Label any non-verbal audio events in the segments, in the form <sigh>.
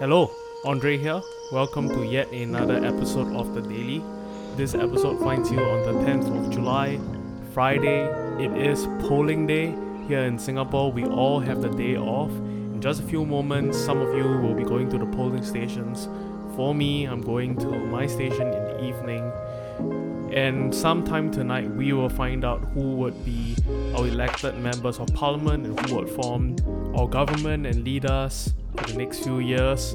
Hello, Andre here. Welcome to yet another episode of The Daily. This episode finds you on the 10th of July, Friday. It is polling day. Here in Singapore, we all have the day off. In just a few moments, some of you will be going to the polling stations. For me, I'm going to my station in the evening. And sometime tonight, we will find out who would be our elected members of parliament and who would form our government and lead us for the next few years.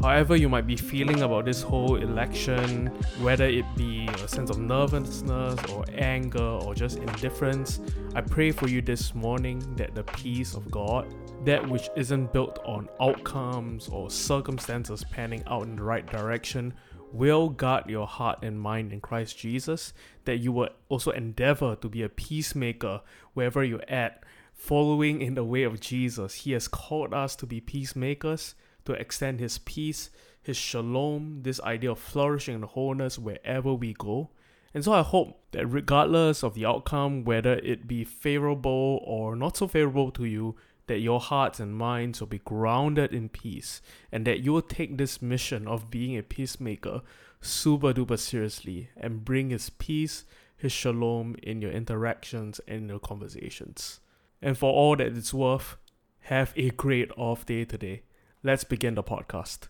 However, you might be feeling about this whole election, whether it be a sense of nervousness or anger or just indifference, I pray for you this morning that the peace of God, that which isn't built on outcomes or circumstances panning out in the right direction, will guard your heart and mind in Christ Jesus, that you will also endeavor to be a peacemaker wherever you're at, following in the way of Jesus. He has called us to be peacemakers, to extend His peace, His shalom, this idea of flourishing and wholeness wherever we go. And so I hope that regardless of the outcome, whether it be favorable or not so favorable to you, that your hearts and minds will be grounded in peace, and that you will take this mission of being a peacemaker super duper seriously and bring His peace, His shalom in your interactions and your conversations. And for all that it's worth, have a great off day today. Let's begin the podcast.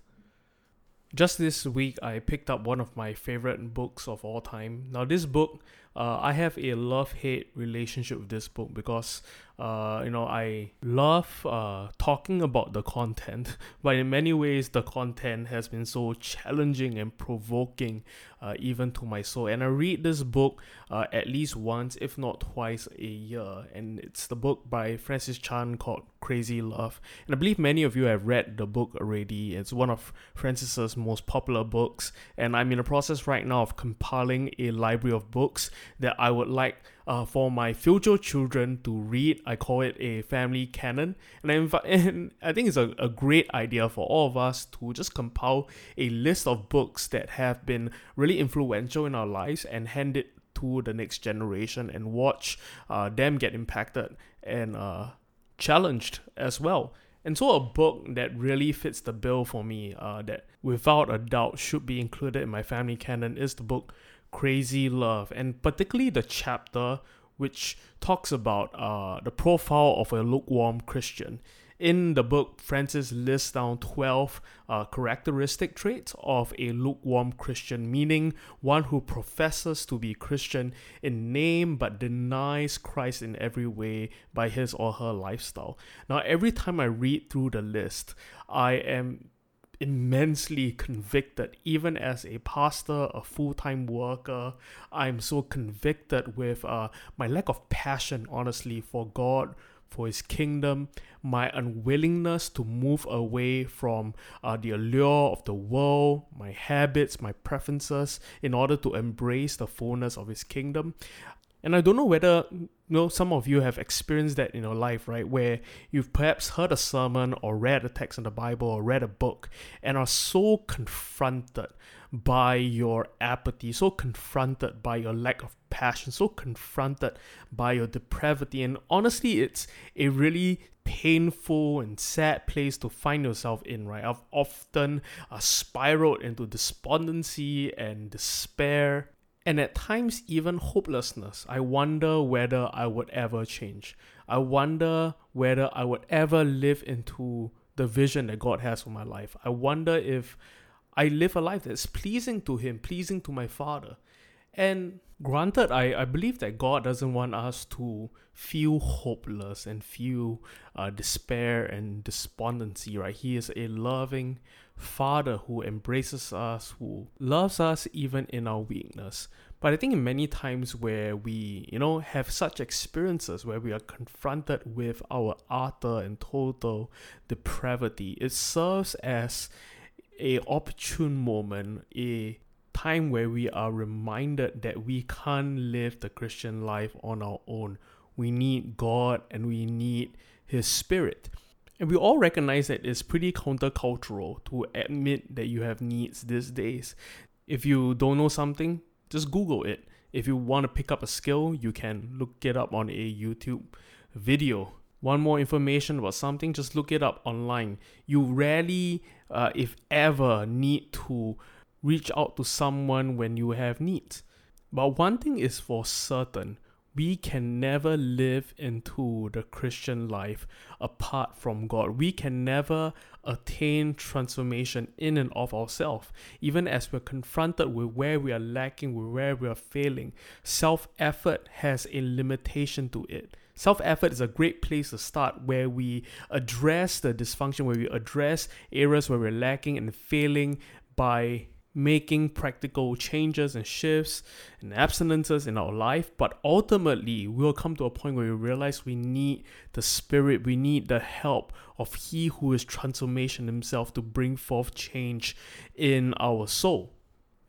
Just this week, I picked up one of my favorite books of all time. Now, this book, uh, I have a love hate relationship with this book because, uh, you know, I love uh, talking about the content, <laughs> but in many ways, the content has been so challenging and provoking, uh, even to my soul. And I read this book uh, at least once, if not twice a year. And it's the book by Francis Chan called Crazy Love. And I believe many of you have read the book already. It's one of Francis's most popular books. And I'm in the process right now of compiling a library of books that I would like uh, for my future children to read. I call it a family canon. And I, inv- <laughs> and I think it's a, a great idea for all of us to just compile a list of books that have been really influential in our lives and hand it to the next generation and watch uh, them get impacted and uh, challenged as well. And so, a book that really fits the bill for me, uh, that without a doubt should be included in my family canon, is the book Crazy Love, and particularly the chapter which talks about uh, the profile of a lukewarm Christian. In the book, Francis lists down 12 uh, characteristic traits of a lukewarm Christian, meaning one who professes to be Christian in name but denies Christ in every way by his or her lifestyle. Now, every time I read through the list, I am immensely convicted even as a pastor a full-time worker i'm so convicted with uh, my lack of passion honestly for god for his kingdom my unwillingness to move away from uh, the allure of the world my habits my preferences in order to embrace the fullness of his kingdom and I don't know whether you know some of you have experienced that in your life, right? Where you've perhaps heard a sermon or read a text in the Bible or read a book and are so confronted by your apathy, so confronted by your lack of passion, so confronted by your depravity. And honestly, it's a really painful and sad place to find yourself in, right? I've often uh, spiraled into despondency and despair and at times even hopelessness. I wonder whether I would ever change. I wonder whether I would ever live into the vision that God has for my life. I wonder if I live a life that's pleasing to Him, pleasing to my Father. And granted, I, I believe that God doesn't want us to feel hopeless and feel uh, despair and despondency, right? He is a loving Father who embraces us, who loves us even in our weakness. But I think in many times where we, you know, have such experiences where we are confronted with our utter and total depravity, it serves as a opportune moment, a time where we are reminded that we can't live the Christian life on our own. We need God and we need His Spirit. And we all recognize that it's pretty countercultural to admit that you have needs these days. If you don't know something, just Google it. If you want to pick up a skill, you can look it up on a YouTube video. Want more information about something? Just look it up online. You rarely, uh, if ever, need to reach out to someone when you have needs. But one thing is for certain we can never live into the Christian life apart from God. We can never attain transformation in and of ourselves. Even as we're confronted with where we are lacking, with where we are failing, self effort has a limitation to it. Self effort is a great place to start where we address the dysfunction, where we address areas where we're lacking and failing by making practical changes and shifts and abstinences in our life, but ultimately we'll come to a point where we realize we need the Spirit, we need the help of He who is transformation Himself to bring forth change in our soul.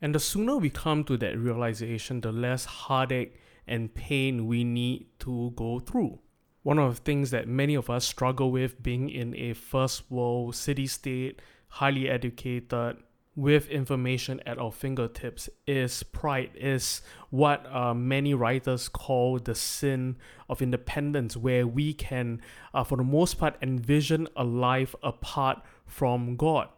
And the sooner we come to that realization, the less heartache and pain we need to go through. One of the things that many of us struggle with being in a first world city state, highly educated, with information at our fingertips is pride, is what uh, many writers call the sin of independence, where we can, uh, for the most part, envision a life apart from God.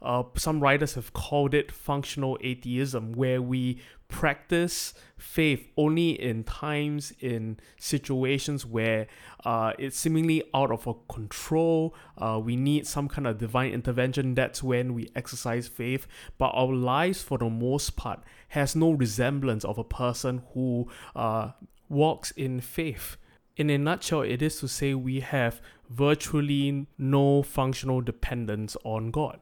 Uh, some writers have called it functional atheism, where we practice faith only in times, in situations where uh, it's seemingly out of our control. Uh, we need some kind of divine intervention. That's when we exercise faith. But our lives, for the most part, has no resemblance of a person who uh, walks in faith. In a nutshell, it is to say we have virtually no functional dependence on God.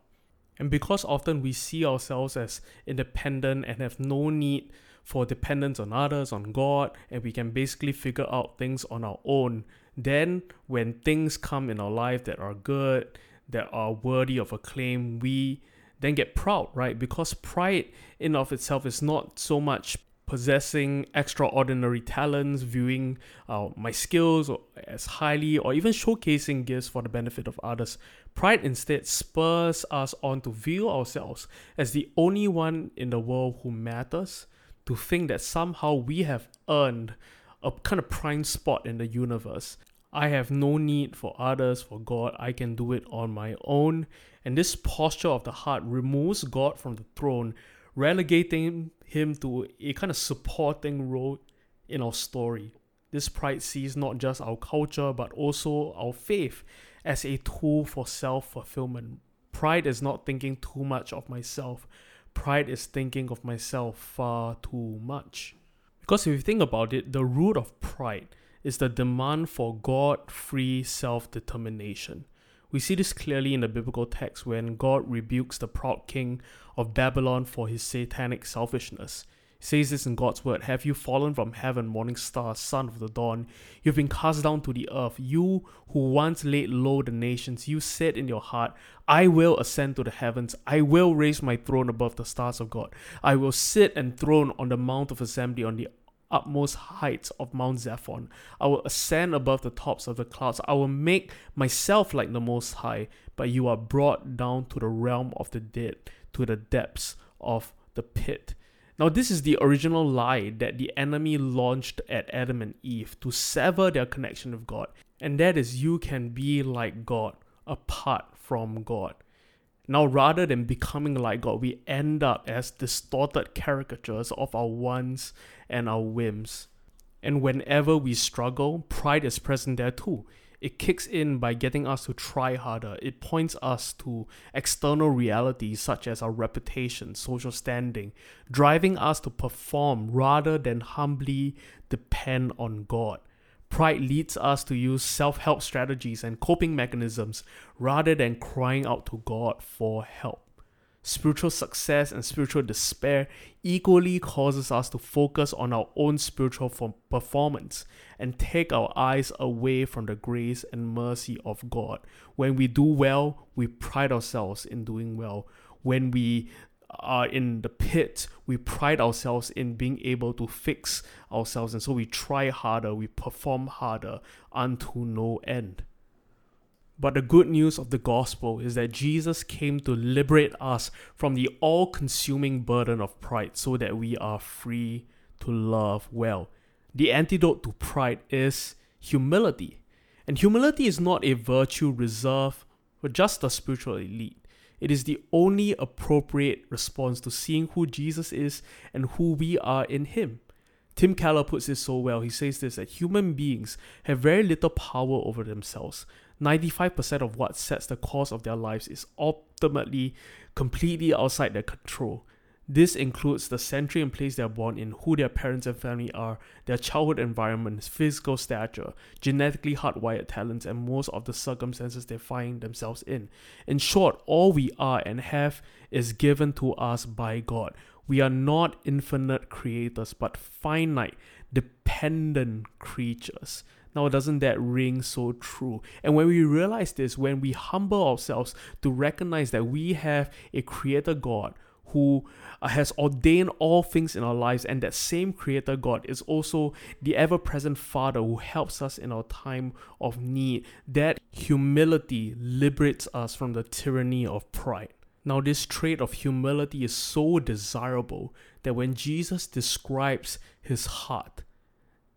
And because often we see ourselves as independent and have no need for dependence on others, on God, and we can basically figure out things on our own, then when things come in our life that are good, that are worthy of acclaim, we then get proud, right? Because pride in of itself is not so much possessing extraordinary talents, viewing uh, my skills as highly, or even showcasing gifts for the benefit of others. Pride instead spurs us on to view ourselves as the only one in the world who matters, to think that somehow we have earned a kind of prime spot in the universe. I have no need for others, for God. I can do it on my own. And this posture of the heart removes God from the throne, relegating him to a kind of supporting role in our story. This pride sees not just our culture but also our faith as a tool for self fulfillment. Pride is not thinking too much of myself, pride is thinking of myself far too much. Because if you think about it, the root of pride is the demand for God free self determination. We see this clearly in the biblical text when God rebukes the proud king of Babylon for his satanic selfishness. Says this in God's word Have you fallen from heaven, morning star, son of the dawn? You've been cast down to the earth. You who once laid low the nations, you said in your heart, I will ascend to the heavens. I will raise my throne above the stars of God. I will sit enthroned on the mount of assembly on the utmost heights of Mount Zaphon. I will ascend above the tops of the clouds. I will make myself like the Most High, but you are brought down to the realm of the dead, to the depths of the pit. Now, this is the original lie that the enemy launched at Adam and Eve to sever their connection with God, and that is you can be like God apart from God. Now, rather than becoming like God, we end up as distorted caricatures of our wants and our whims. And whenever we struggle, pride is present there too. It kicks in by getting us to try harder. It points us to external realities such as our reputation, social standing, driving us to perform rather than humbly depend on God. Pride leads us to use self help strategies and coping mechanisms rather than crying out to God for help. Spiritual success and spiritual despair equally causes us to focus on our own spiritual performance and take our eyes away from the grace and mercy of God. When we do well, we pride ourselves in doing well. When we are in the pit, we pride ourselves in being able to fix ourselves, and so we try harder, we perform harder unto no end. But the good news of the gospel is that Jesus came to liberate us from the all consuming burden of pride so that we are free to love well. The antidote to pride is humility. And humility is not a virtue reserved for just the spiritual elite. It is the only appropriate response to seeing who Jesus is and who we are in Him. Tim Keller puts it so well. He says this that human beings have very little power over themselves. 95% of what sets the course of their lives is ultimately completely outside their control. This includes the century and place they are born in, who their parents and family are, their childhood environment, physical stature, genetically hardwired talents, and most of the circumstances they find themselves in. In short, all we are and have is given to us by God. We are not infinite creators, but finite, dependent creatures. Now, doesn't that ring so true? And when we realize this, when we humble ourselves to recognize that we have a creator God who uh, has ordained all things in our lives, and that same Creator God is also the ever present Father who helps us in our time of need. That humility liberates us from the tyranny of pride. Now, this trait of humility is so desirable that when Jesus describes his heart,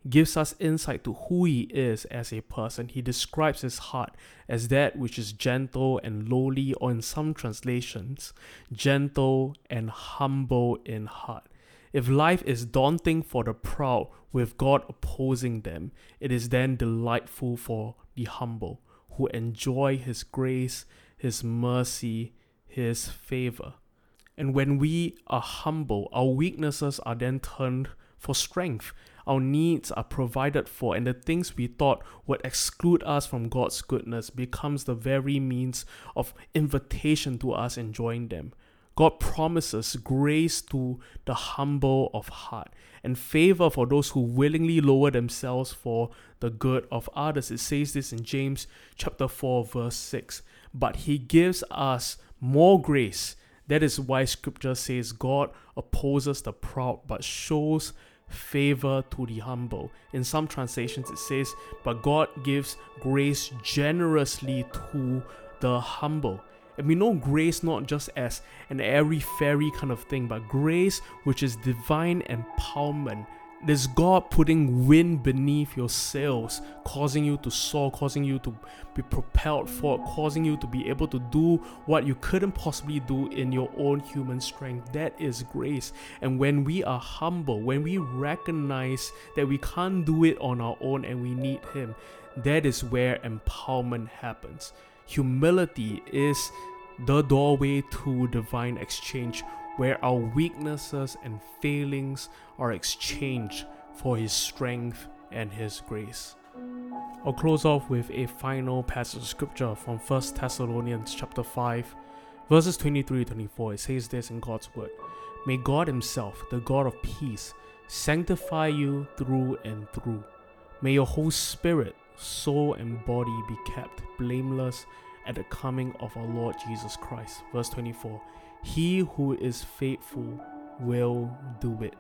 gives us insight to who he is as a person. He describes his heart as that which is gentle and lowly, or in some translations, gentle and humble in heart. If life is daunting for the proud with God opposing them, it is then delightful for the humble who enjoy his grace, his mercy, his favor. And when we are humble, our weaknesses are then turned for strength our needs are provided for and the things we thought would exclude us from God's goodness becomes the very means of invitation to us enjoying them. God promises grace to the humble of heart and favor for those who willingly lower themselves for the good of others. It says this in James chapter 4 verse 6. But he gives us more grace. That is why scripture says God opposes the proud but shows favor to the humble. In some translations, it says, But God gives grace generously to the humble. And we know grace not just as an airy fairy kind of thing, but grace which is divine empowerment there's God putting wind beneath your sails, causing you to soar, causing you to be propelled forward, causing you to be able to do what you couldn't possibly do in your own human strength. That is grace. And when we are humble, when we recognize that we can't do it on our own and we need Him, that is where empowerment happens. Humility is the doorway to divine exchange where our weaknesses and failings are exchanged for His strength and His grace. I'll close off with a final passage of scripture from 1 Thessalonians chapter 5, verses 23 24. It says this in God's word May God Himself, the God of peace, sanctify you through and through. May your whole spirit, soul, and body be kept blameless at the coming of our Lord Jesus Christ. Verse 24 he who is faithful will do it.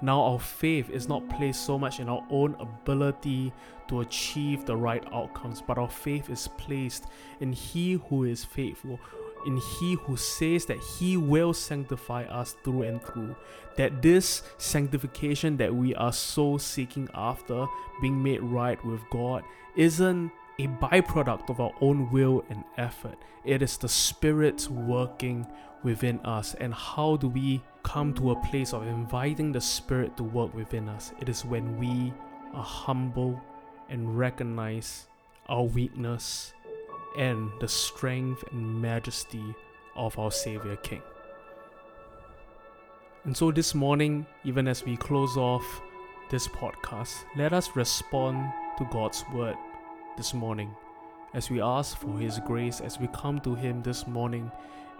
Now, our faith is not placed so much in our own ability to achieve the right outcomes, but our faith is placed in He who is faithful, in He who says that He will sanctify us through and through. That this sanctification that we are so seeking after, being made right with God, isn't a byproduct of our own will and effort. It is the Spirit working within us. And how do we come to a place of inviting the Spirit to work within us? It is when we are humble and recognize our weakness and the strength and majesty of our Savior King. And so this morning, even as we close off this podcast, let us respond to God's word this morning as we ask for His grace, as we come to Him this morning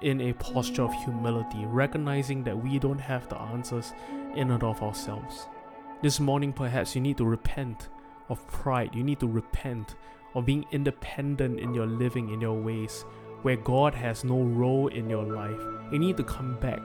in a posture of humility, recognizing that we don't have the answers in and of ourselves. This morning, perhaps you need to repent of pride, you need to repent of being independent in your living, in your ways, where God has no role in your life. You need to come back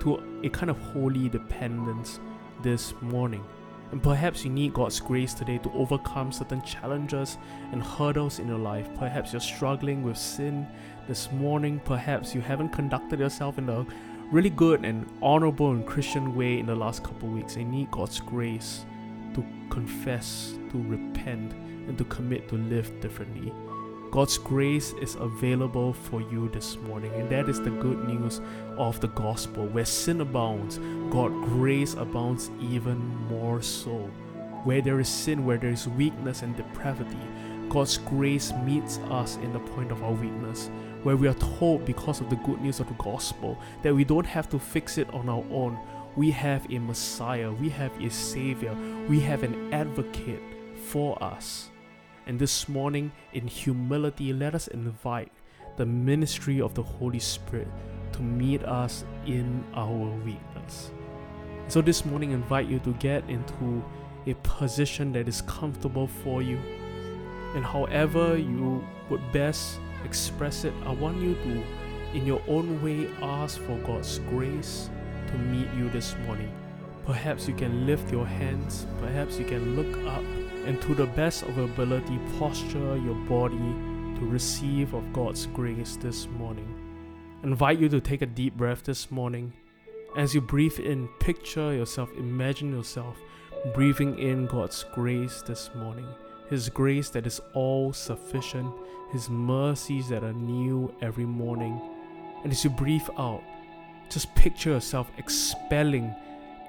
to a kind of holy dependence this morning. And perhaps you need God's grace today to overcome certain challenges and hurdles in your life. Perhaps you're struggling with sin this morning. Perhaps you haven't conducted yourself in a really good and honorable and Christian way in the last couple weeks. You need God's grace to confess, to repent, and to commit to live differently. God's grace is available for you this morning, and that is the good news of the gospel. Where sin abounds, God grace abounds even more so. Where there is sin, where there is weakness and depravity, God's grace meets us in the point of our weakness, where we are told because of the good news of the gospel that we don't have to fix it on our own. We have a Messiah, we have a Savior, we have an advocate for us. And this morning, in humility, let us invite the ministry of the Holy Spirit to meet us in our weakness. So, this morning, I invite you to get into a position that is comfortable for you. And however you would best express it, I want you to, in your own way, ask for God's grace to meet you this morning. Perhaps you can lift your hands, perhaps you can look up and to the best of your ability, posture your body to receive of God's grace this morning. I invite you to take a deep breath this morning. As you breathe in, picture yourself, imagine yourself breathing in God's grace this morning. His grace that is all sufficient, His mercies that are new every morning. And as you breathe out, just picture yourself expelling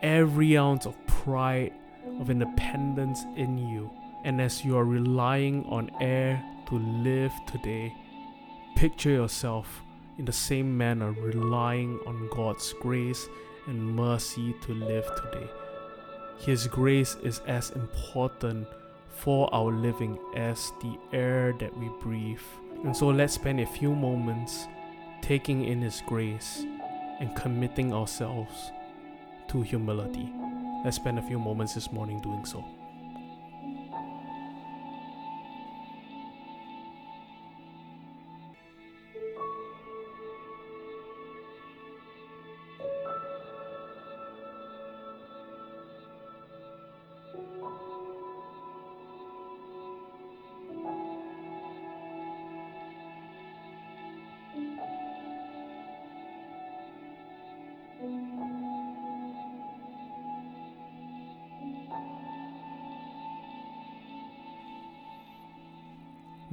every ounce of pride of independence in you. And as you are relying on air to live today, picture yourself in the same manner relying on God's grace and mercy to live today. His grace is as important for our living as the air that we breathe. And so let's spend a few moments taking in His grace and committing ourselves to humility. Let's spend a few moments this morning doing so.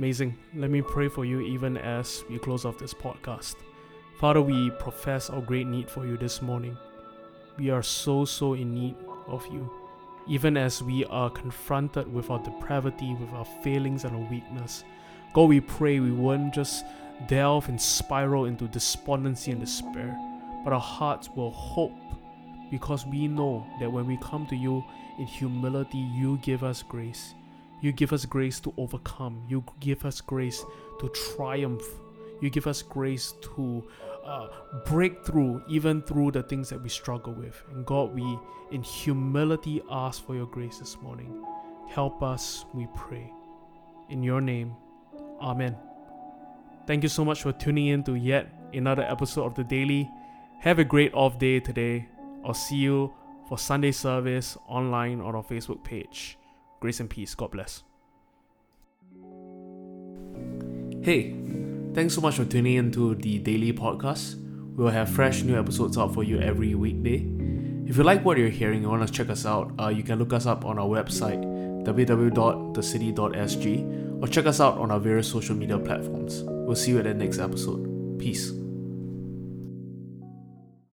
Amazing. Let me pray for you even as we close off this podcast. Father, we profess our great need for you this morning. We are so, so in need of you. Even as we are confronted with our depravity, with our failings and our weakness. God, we pray we won't just delve and spiral into despondency and despair, but our hearts will hope because we know that when we come to you in humility, you give us grace you give us grace to overcome. You give us grace to triumph. You give us grace to uh, break through even through the things that we struggle with. And God, we in humility ask for your grace this morning. Help us, we pray. In your name, Amen. Thank you so much for tuning in to yet another episode of The Daily. Have a great off day today. I'll see you for Sunday service online on our Facebook page. Grace and peace. God bless. Hey, thanks so much for tuning in to the daily podcast. We will have fresh new episodes out for you every weekday. If you like what you're hearing and want to check us out, uh, you can look us up on our website www.thecity.sg or check us out on our various social media platforms. We'll see you at the next episode. Peace.